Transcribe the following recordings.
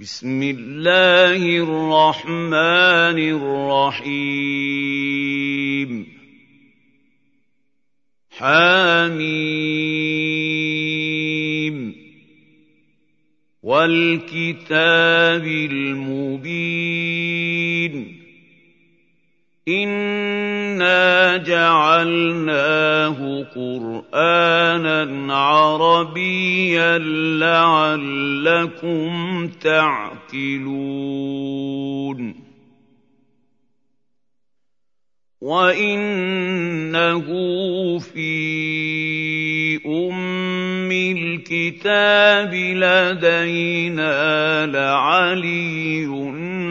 بسم الله الرحمن الرحيم. حميم. والكتاب المبين. انا جعلناه قرانا عربيا لعلكم تعقلون وانه في ام الكتاب لدينا لعلي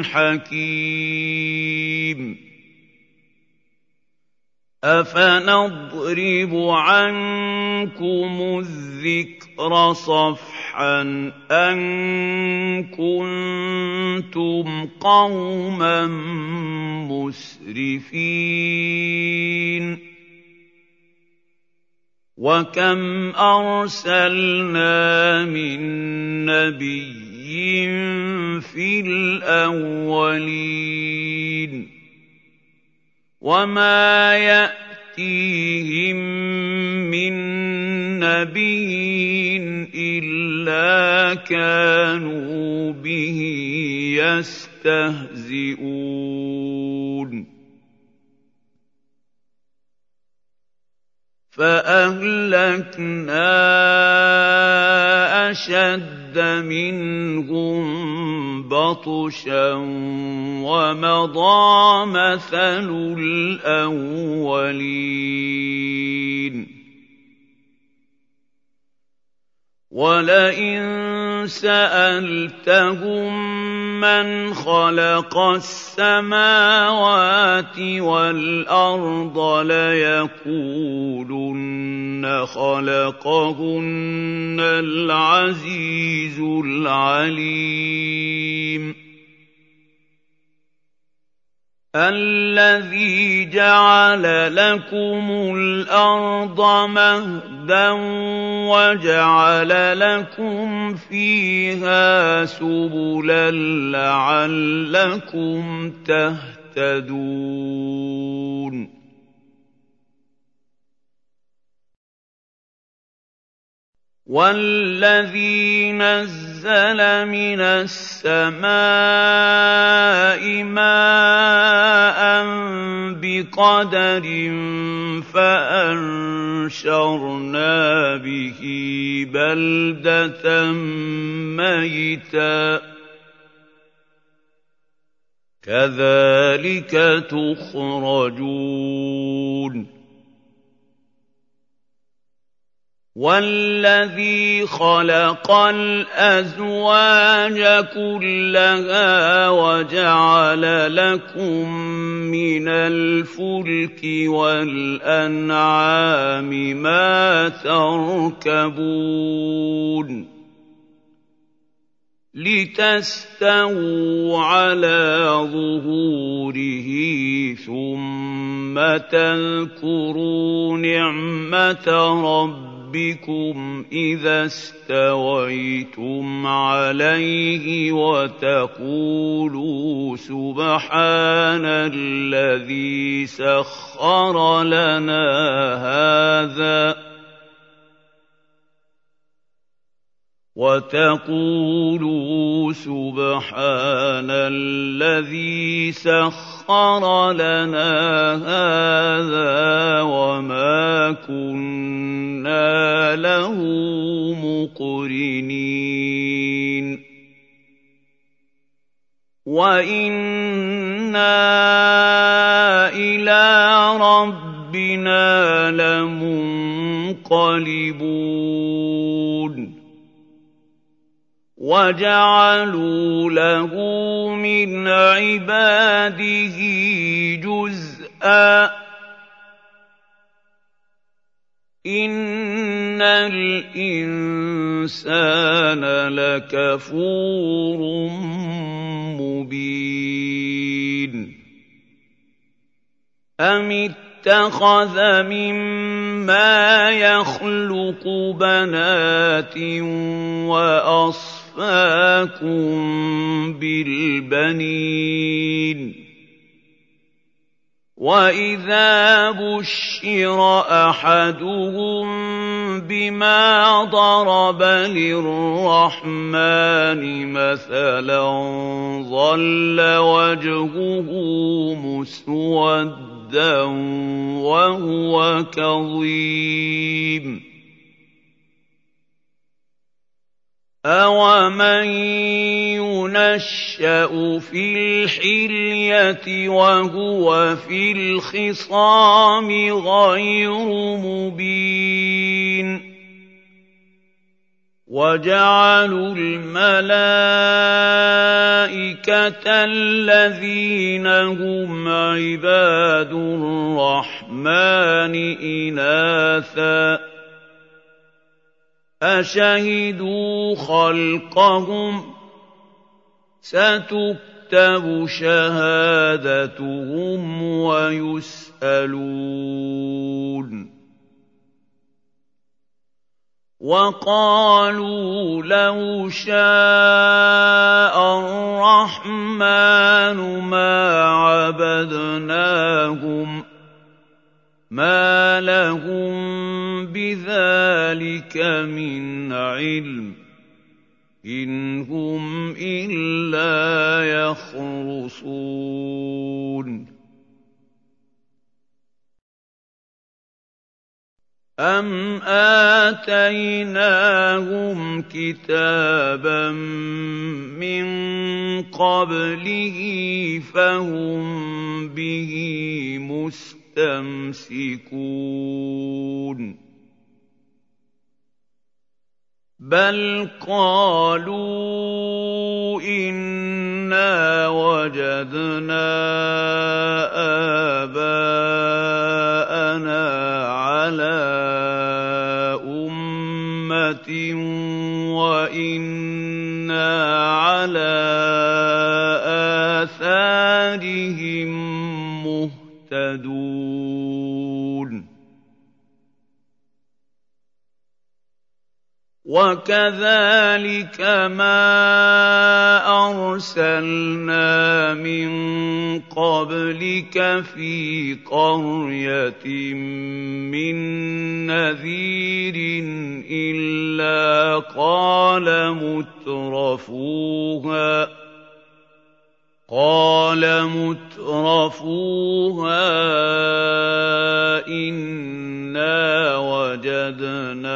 حكيم أفنضرب عنكم الذكر صفحا أن كنتم قوما مسرفين وكم أرسلنا من نبي في الأولين وما ياتيهم من نبي الا كانوا به يستهزئون فاهلكنا اشد منهم بطشا ومضى مثل الاولين ولئن سالتهم من خلق السماوات والارض ليقولن خلقهن العزيز العليم الذي جعل لكم الأرض مهدا وجعل لكم فيها سبلا لعلكم تهتدون والذي نزل من السماء ماء بقدر فانشرنا به بلده ميتا كذلك تخرجون والذي خلق الازواج كلها وجعل لكم من الفلك والانعام ما تركبون لتستووا على ظهوره ثم تذكروا نعمه ربكم ربكم إذا استويتم عليه وتقولوا سبحان الذي سخر لنا هذا وتقولوا سبحان الذي سخر لنا هذا وما كنا له مقرنين. وإنا إلى ربنا لمنقلبون. وجعلوا له من عباده جزءا. ان الانسان لكفور مبين. ام اتخذ مما يخلق بنات واصفاد أَصْفَاكُم بِالْبَنِينَ وَإِذَا بُشِّرَ أَحَدُهُم بِمَا ضَرَبَ لِلرَّحْمَٰنِ مَثَلًا ظَلَّ وَجْهُهُ مُسْوَدًّا وَهُوَ كَظِيمٌ أَوَمَن يُنَشَّأُ فِي الْحِلْيَةِ وَهُوَ فِي الْخِصَامِ غَيْرُ مُبِينٍ وَجَعَلُوا الْمَلَائِكَةَ الَّذِينَ هُمْ عِبَادُ الرَّحْمَٰنِ إِنَاثًا أَشَهِدُوا خَلْقَهُمْ ۚ سَتُكْتَبُ شَهَادَتُهُمْ وَيُسْأَلُونَ. وَقَالُوا لَوْ شَاءَ الرَّحْمَٰنُ مَا عَبَدْنَاهُم ۗ مَّا لَهُم بِذَٰلِكَ مِنْ عِلْمٍ ۖ إِنْ هُمْ إِلَّا يَخْرُصُونَ أَمْ آتَيْنَاهُمْ كِتَابًا مِّن قَبْلِهِ فَهُم بِهِ مُسْتَمْسِكُونَ بَلْ قَالُوا إِنَّا وَجَدْنَا آبَاءَنَا وَإِنَّا عَلَىٰ آثَارِهِم مُّهْتَدُونَ وَكَذَٰلِكَ مَا أَرْسَلْنَا مِن قَبْلِكَ فِي قَرْيَةٍ مِّن نَّذِيرٍ إِلَّا قَالَ مُتْرَفُوهَا إِنَّا وَجَدْنَا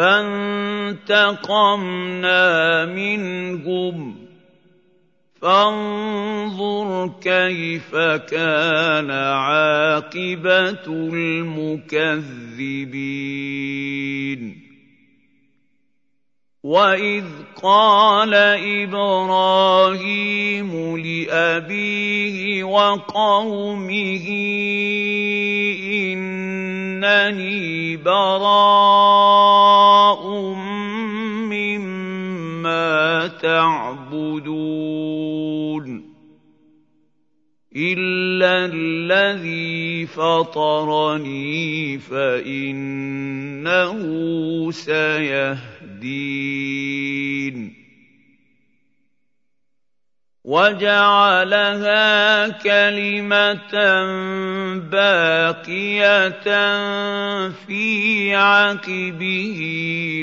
فَانتَقَمْنَا مِنْهُمْ ۖ. فَانظُرْ كَيْفَ كَانَ عَاقِبَةُ الْمُكَذِّبِينَ. وَإِذْ قَالَ إِبْرَاهِيمُ لِأَبِيهِ وَقَوْمِهِ إِنَّنِي بَرَاءٌ مِّمَّا تَعْبُدُونَ إِلَّا الَّذِي فَطَرَنِي فَإِنَّهُ سَيَهْدِينِ وَجَعَلَهَا كَلِمَةً بَاقِيَةً فِي عَقِبِهِ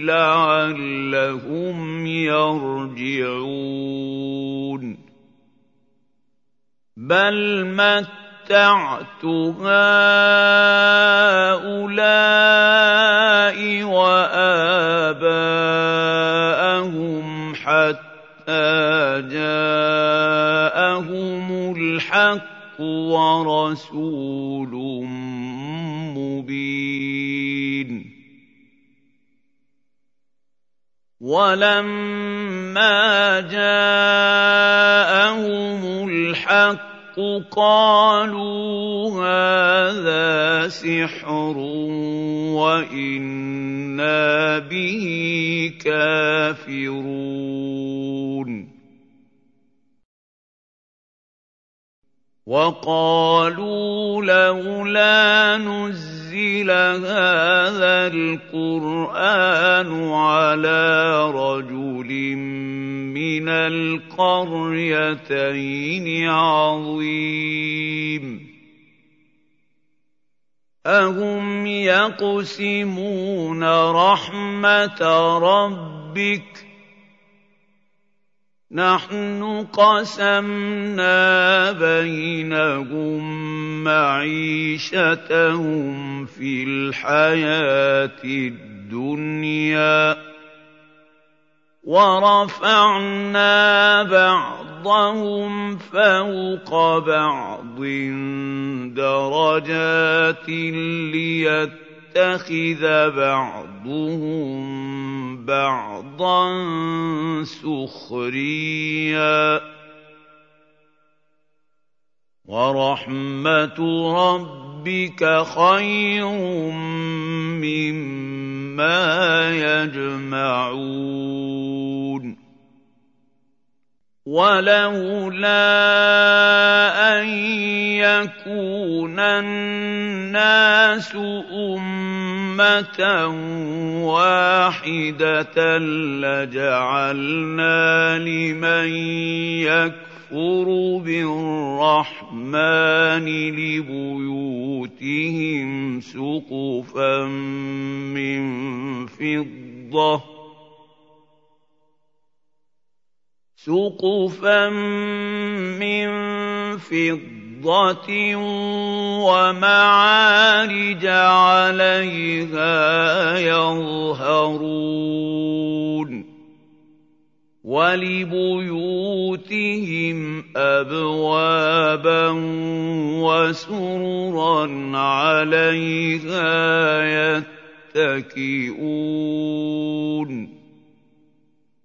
لَعَلَّهُمْ يَرْجِعُونَ. بَلْ مَتَّعْتُ هَٰؤُلَاءِ وَآبَاءَهُمْ حَتَّىٰ جَاءَهُمُ الْحَقُّ وَرَسُولٌ مُّبِينٌ. وَلَمَّا جَاءَهُمُ الْحَقُّ قَالُوا هَٰذَا سِحْرٌ وَإِنَّا بِهِ كَافِرُونَ. وَقَالُوا لَوْلَا نُزِّلَ هَٰذَا الْقُرْآنُ عَلَىٰ رَجُلٍ مِّنَ الْقَرْيَتَيْنِ عَظِيمٍ. أَهُمْ يَقْسِمُونَ رَحْمَتَ رَبِّكَ ۚ. نَحْنُ قَسَمْنَا بَيْنَهُم مَّعِيشَتَهُمْ فِي الْحَيَاةِ الدُّنْيَا ۚ. وَرَفَعْنَا بَعْضَهُمْ فَوْقَ بَعْضٍ دَرَجَاتٍ لِّيَتَّخِذَ بَعْضُهُم بَعْضًا سُخْرِيًّا ۗ. وَرَحْمَةُ رَبِّكَ خَيْرٌ مِّمَّا يَجْمَعُونَ. وَلَوْلَا أَن يَكُونَ النَّاسُ أُمَّةً وَاحِدَةً لَّجَعَلْنَا لِمَن يَكْفُرُ بِالرَّحْمَٰنِ لِبُيُوتِهِمْ سُقُفًا مِّن فِضَّةٍ سُقُفًا مِّن فِضَّةٍ وَمَعَارِجَ عَلَيْهَا يَظْهَرُونَ وَلِبُيُوتِهِمْ أَبْوَابًا وَسُرُرًا عَلَيْهَا يَتَّكِئُونَ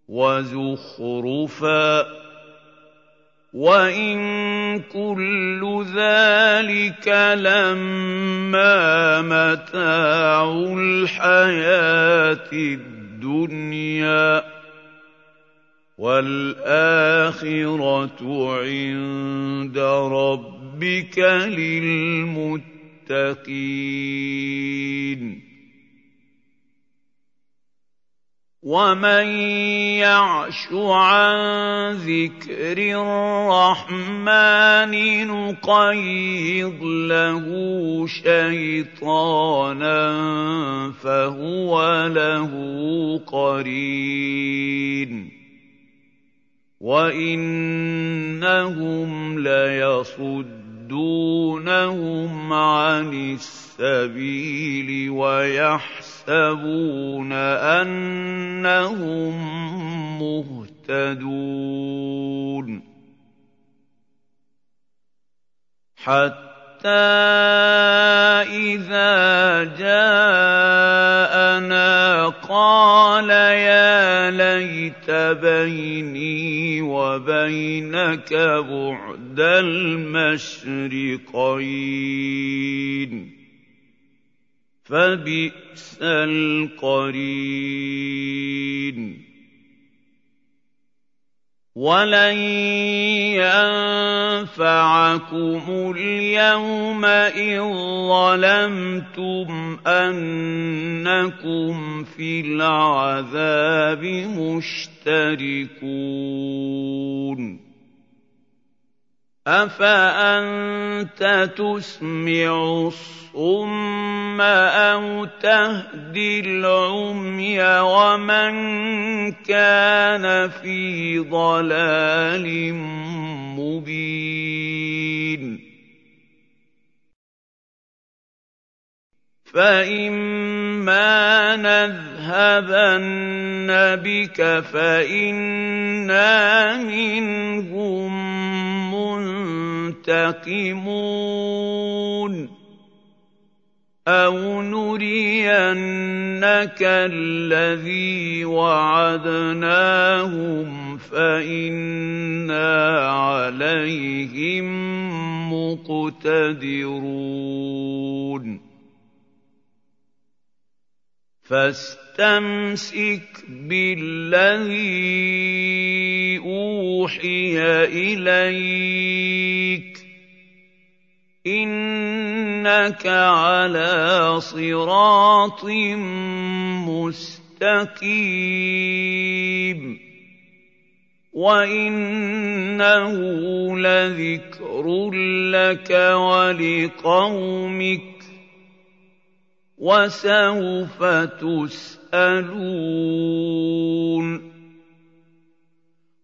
وَزُخْرُفًا ۚ وَإِن كُلُّ ذَٰلِكَ لَمَّا مَتَاعُ الْحَيَاةِ الدُّنْيَا ۚ وَالْآخِرَةُ عِندَ رَبِّكَ لِلْمُتَّقِينَ. وَمَن يَعْشُ عَن ذِكْرِ الرَّحْمَٰنِ نُقَيِّضْ لَهُ شَيْطَانًا فَهُوَ لَهُ قَرِينٌ. وَإِنَّهُمْ لَيَصُدُّونَهُمْ عَنِ السَّبِيلِ وَيَحْسَبُونَ أَنَّهُم مُّهْتَدُونَ حَتَّىٰ إِذَا جَاءَنَا قَالَ يَا لَيْتَ بَيْنِي وَبَيْنَكَ بُعْدَ الْمَشْرِقَيْنِ فَبِئْسَ الْقَرِينُ وَلَن يَنفَعَكُمُ الْيَوْمَ إِذ ظَّلَمْتُمْ أَنَّكُمْ فِي الْعَذَابِ مُشْتَرِكُونَ أَفَأَنتَ تُسْمِعُ الصُّمَّ أَوْ تَهْدِي الْعُمْيَ وَمَن كَانَ فِي ضَلَالٍ مُّبِينٍ فَإِمَّا نَذْهَبَنَّ بِكَ فَإِنَّا مِنْهُم مُّنتَقِمُونَ أَوْ نُرِيَنَّكَ الَّذِي وَعَدْنَاهُمْ فَإِنَّا عَلَيْهِم مُّقْتَدِرُونَ. فَاسْتَمْسِكْ بِالَّذِي أُوحِيَ إِلَيْكَ ۖ إِنَّكَ عَلَىٰ صِرَاطٍ مُّسْتَقِيمٍ وَإِنَّهُ لَذِكْرٌ لَّكَ وَلِقَوْمِكَ وَسَوْفَ تُسْأَلُونَ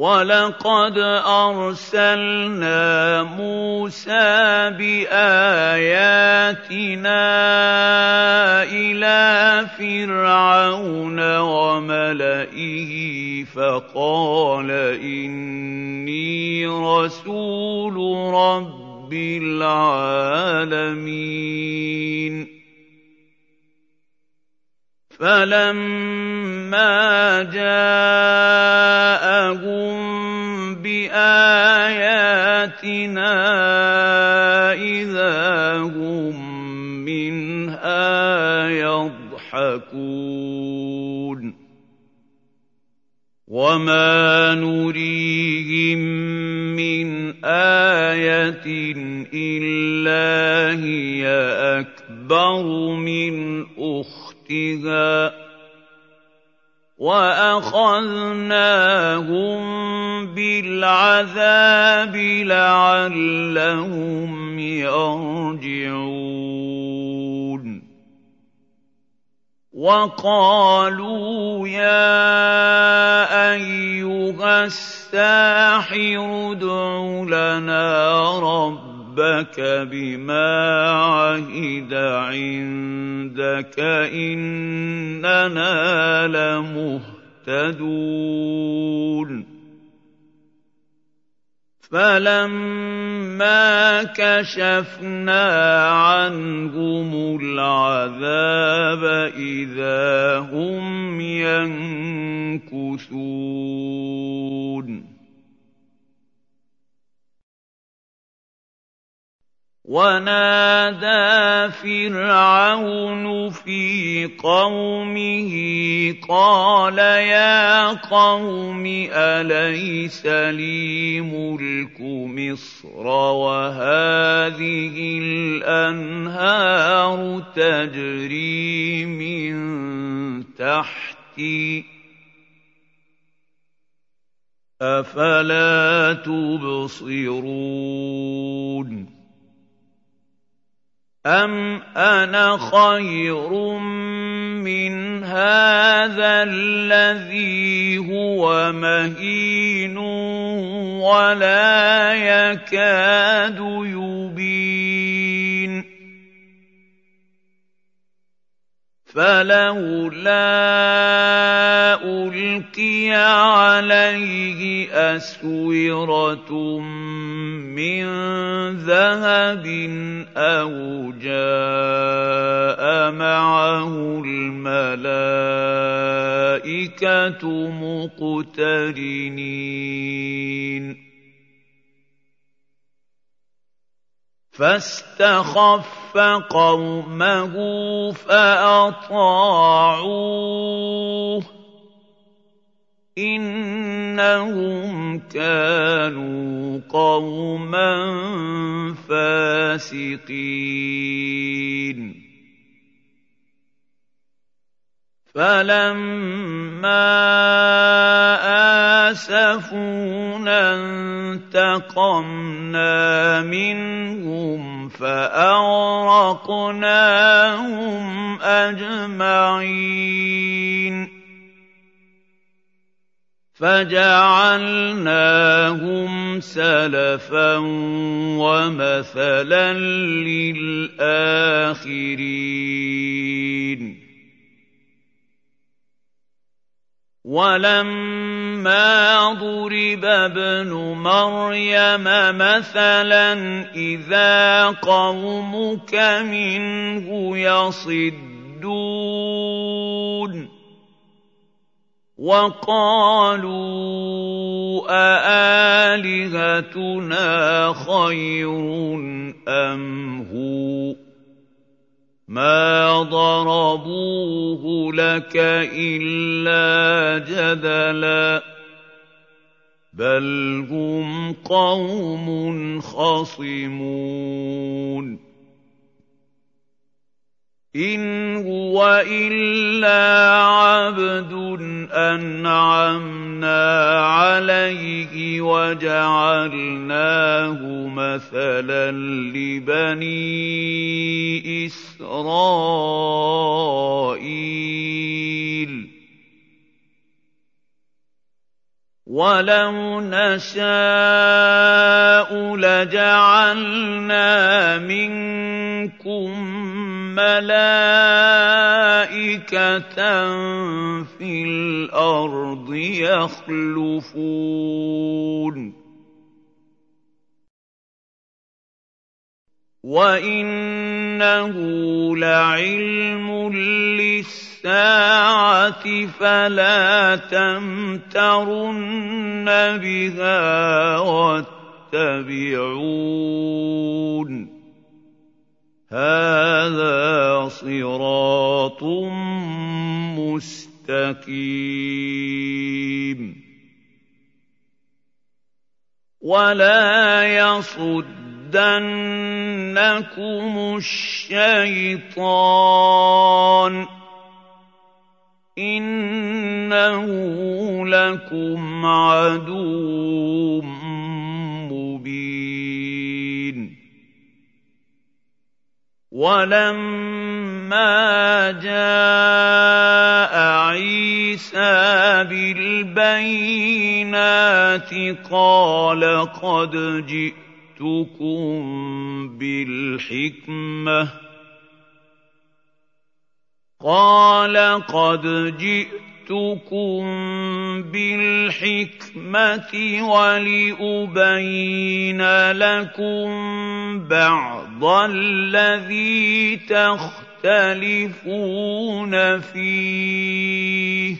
وَلَقَدْ أَرْسَلْنَا مُوسَىٰ بِآيَاتِنَا إِلَىٰ فِرْعَوْنَ وَمَلَئِهِ فَقَالَ إِنِّي رَسُولُ رَبِّ الْعَالَمِينَ فَلَمَّا جَاءَهُم بِآيَاتِنَا إِذَا هُم مِّنْهَا يَضْحَكُونَ وَمَا نُرِيهِم مِّنْ آيَةٍ إِلَّا هِيَ أَكْبَرُ مِنْ أُخْتِهَا أختها وَأَخَذْنَاهُم بِالْعَذَابِ لَعَلَّهُمْ يَرْجِعُونَ. وَقَالُوا يَا أَيُّهَ السَّاحِرُ ادْعُ لَنَا رَبَّكَ رَبَّكَ بِمَا عَهِدَ عِندَكَ إِنَّنَا لَمُهْتَدُونَ. فَلَمَّا كَشَفْنَا عَنْهُمُ الْعَذَابَ إِذَا هُمْ يَنكُثُونَ. وَنَادَىٰ فِرْعَوْنُ فِي قَوْمِهِ قَالَ يَا قَوْمِ أَلَيْسَ لِي مُلْكُ مِصْرَ وَهَٰذِهِ الْأَنْهَارُ تَجْرِي مِن تَحْتِي ۖ أَفَلَا تُبْصِرُونَ أَمْ أَنَا خَيْرٌ مِّنْ هَٰذَا الَّذِي هُوَ مَهِينٌ وَلَا يَكَادُ يُبِينُ فَلَوْلَا أُلْقِيَ عَلَيْهِ أَسْوِرَةٌ مِّن ذَهَبٍ أَوْ جَاءَ مَعَهُ الْمَلَائِكَةُ مُقْتَرِنِينَ. فَاسْتَخَفَّ اسْتَضْعَفَ قَوْمَهُ فَأَطَاعُوهُ ۚ إِنَّهُمْ كَانُوا قَوْمًا فَاسِقِينَ فَلَمَّا آسَفُونَا انتَقَمْنَا مِنْهُمْ فَأَغْرَقْنَاهُمْ أَجْمَعِينَ فَجَعَلْنَاهُمْ سَلَفًا وَمَثَلًا لِّلْآخِرِينَ وَلَمَّا ضُرِبَ ابْنُ مَرْيَمَ مَثَلًا إِذَا قَوْمُكَ مِنْهُ يَصِدُّونَ وَقَالُوا أَآلِهَتُنَا خَيْرٌ أَمْ هُوَ مَا ضَرَبُوهُ لَكَ إِلَّا جَدَلًا ۚ بَلْ هُمْ قَوْمٌ خَصِمُونَ إِنْ هُوَ إِلَّا عَبْدٌ أَنْعَمْنَا عَلَيْهِ وَجَعَلْنَاهُ مَثَلًا لِّبَنِي إِسْرَائِيلَ وَلَوْ نَشَاءُ لَجَعَلْنَا مِنكُم مَّلَائِكَةً فِي الْأَرْضِ يَخْلُفُونَ. وَإِنَّهُ لَعِلْمٌ لِّلسَّاعَةِ فَلَا تَمْتَرُنَّ بِهَا وَاتَّبِعُونِ. هَٰذَا صِرَاطٌ مُّسْتَقِيمٌ. وَلَا يَصُدَّنَّكُمُ الشَّيْطَانُ ۖ. إِنَّهُ لَكُمْ عَدُوٌّ وَلَمَّا جَاءَ عِيسَىٰ بِالْبَيِّنَاتِ قَالَ قَدْ جِئْتُكُم بِالْحِكْمَةِ وَلِأُبَيِّنَ لَكُم بَعْضَ الَّذِي تَخْتَلِفُونَ فِيهِ ۖ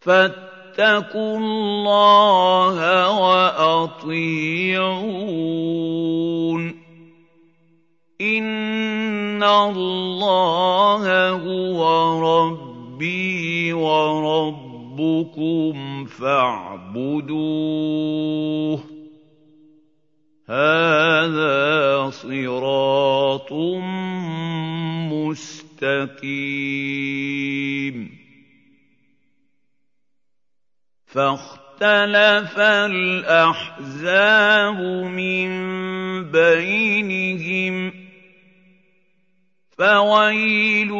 فَاتَّقُوا اللَّهَ وَأَطِيعُونِ إِنَّ اللَّهَ هُوَ رَبِّي وَرَبُّكُمْ فَاعْبُدُوهُ ۚ. هَٰذَا صِرَاطٌ مُّسْتَقِيمٌ. فَاخْتَلَفَ الْأَحْزَابُ مِن بَيْنِهِمْ ۖ فَوَيْلٌ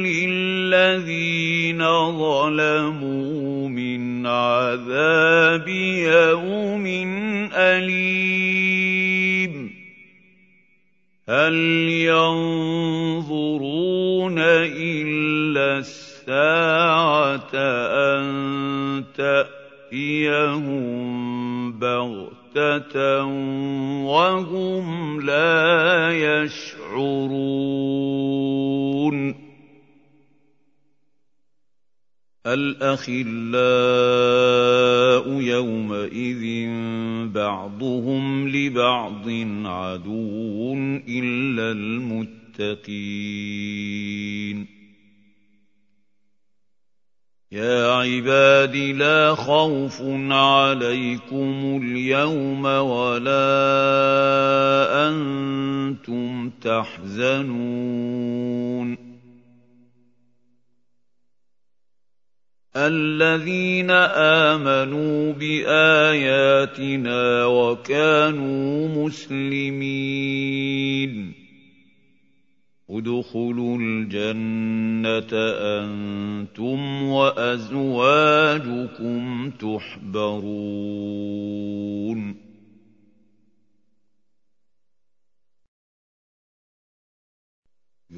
لِّلَّذِينَ ظَلَمُوا مِنْ عَذَابِ يَوْمٍ أَلِيمٍ هَلْ يَنظُرُونَ إِلَّا السَّاعَةَ أَن تَأْتِيَهُم بَغْتَةً وَهُمْ لَا يَشْعُرُونَ الأخلاء يومئذ بعضهم لبعض عدو إلا المتقين. يا عباد لا خوف عليكم اليوم ولا أنتم تحزنون. الذين آمنوا بآياتنا وكانوا مسلمين. ادخلوا الجنة أنتم وأزواجكم تحبرون.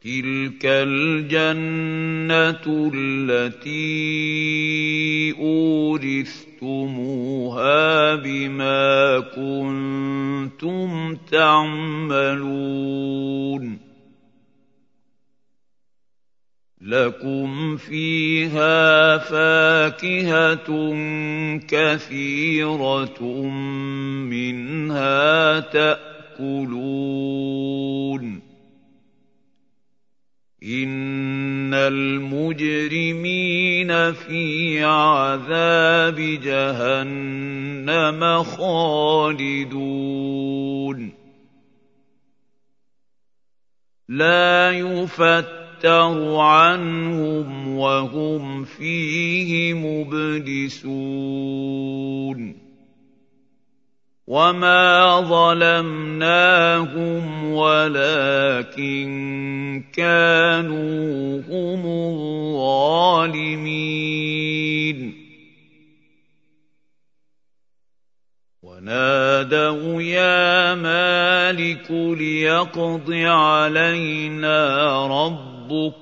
وتلك الجنة التي أورثتموها بما كنتم تعملون. لكم فيها فاكهة كثيرة منها تأكلون. ان المجرمين في عذاب جهنم خالدون لا يفتر عنهم وهم فيه مبلسون وما ظلمناهم ولكن كانوا هم الظالمين ونادوا يا مالك ليقض علينا ربك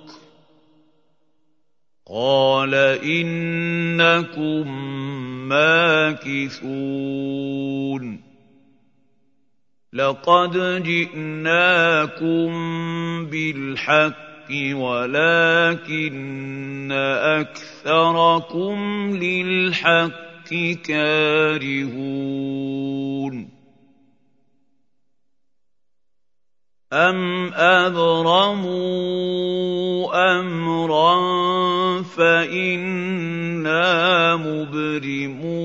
قال انكم ماكثون. لقد جئناكم بالحق ولكن أكثركم للحق كارهون. أَمْ أَبْرَمُوا أَمْرًا فَإِنَّا مُبْرِمُونَ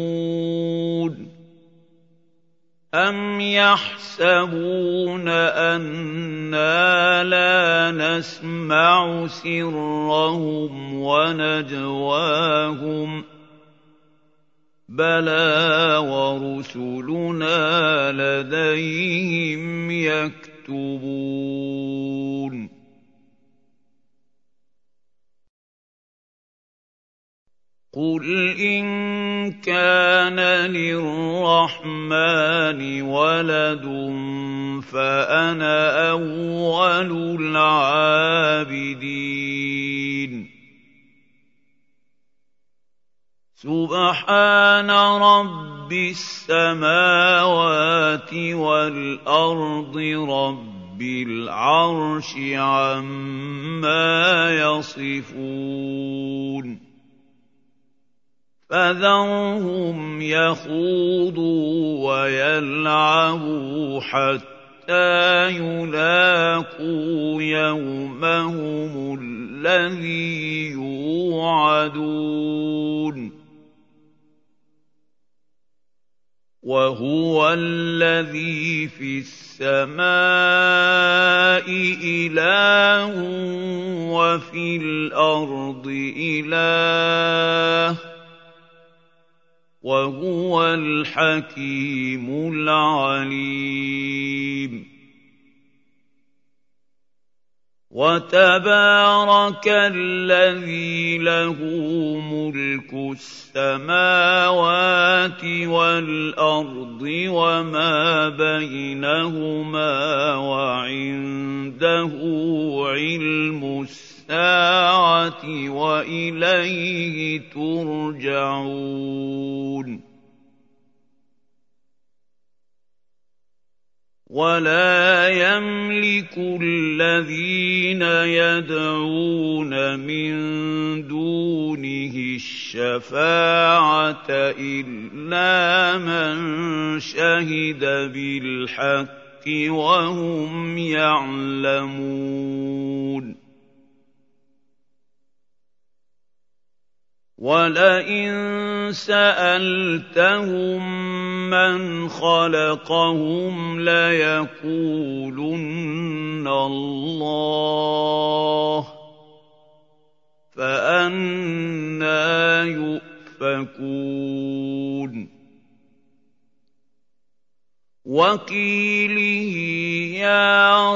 أَمْ يَحْسَبُونَ أَنَّا لَا نَسْمَعُ سِرَّهُمْ وَنَجْوَاهُمْ ۚ بَلَىٰ وَرُسُلُنَا لَدَيْهِمْ يَكْتُبُونَ يكتبون قل ان كان للرحمن ولد فانا اول العابدين. سبحان رب السماوات والأرض رب العرش عما يصفون فذرهم يخوضوا ويلعبوا حتى يلاقوا يومهم الذي يوعدون وهو الذي في السماء إله وفي الأرض إله وهو الحكيم العليم. وتبارك الذي له ملك السماوات والأرض وما بينهما وعنده علم الساعة وإليه ترجعون. ولا يملك الذين يدعون من دونه الشفاعة إلا من شهد بالحق وهم يعلمون. وَلَئِن سَأَلْتَهُم مَّنْ خَلَقَهُمْ لَيَقُولُنَّ اللَّهُ ۖ فَأَنَّىٰ يُؤْفَكُونَ وَقِيلِهِ يَا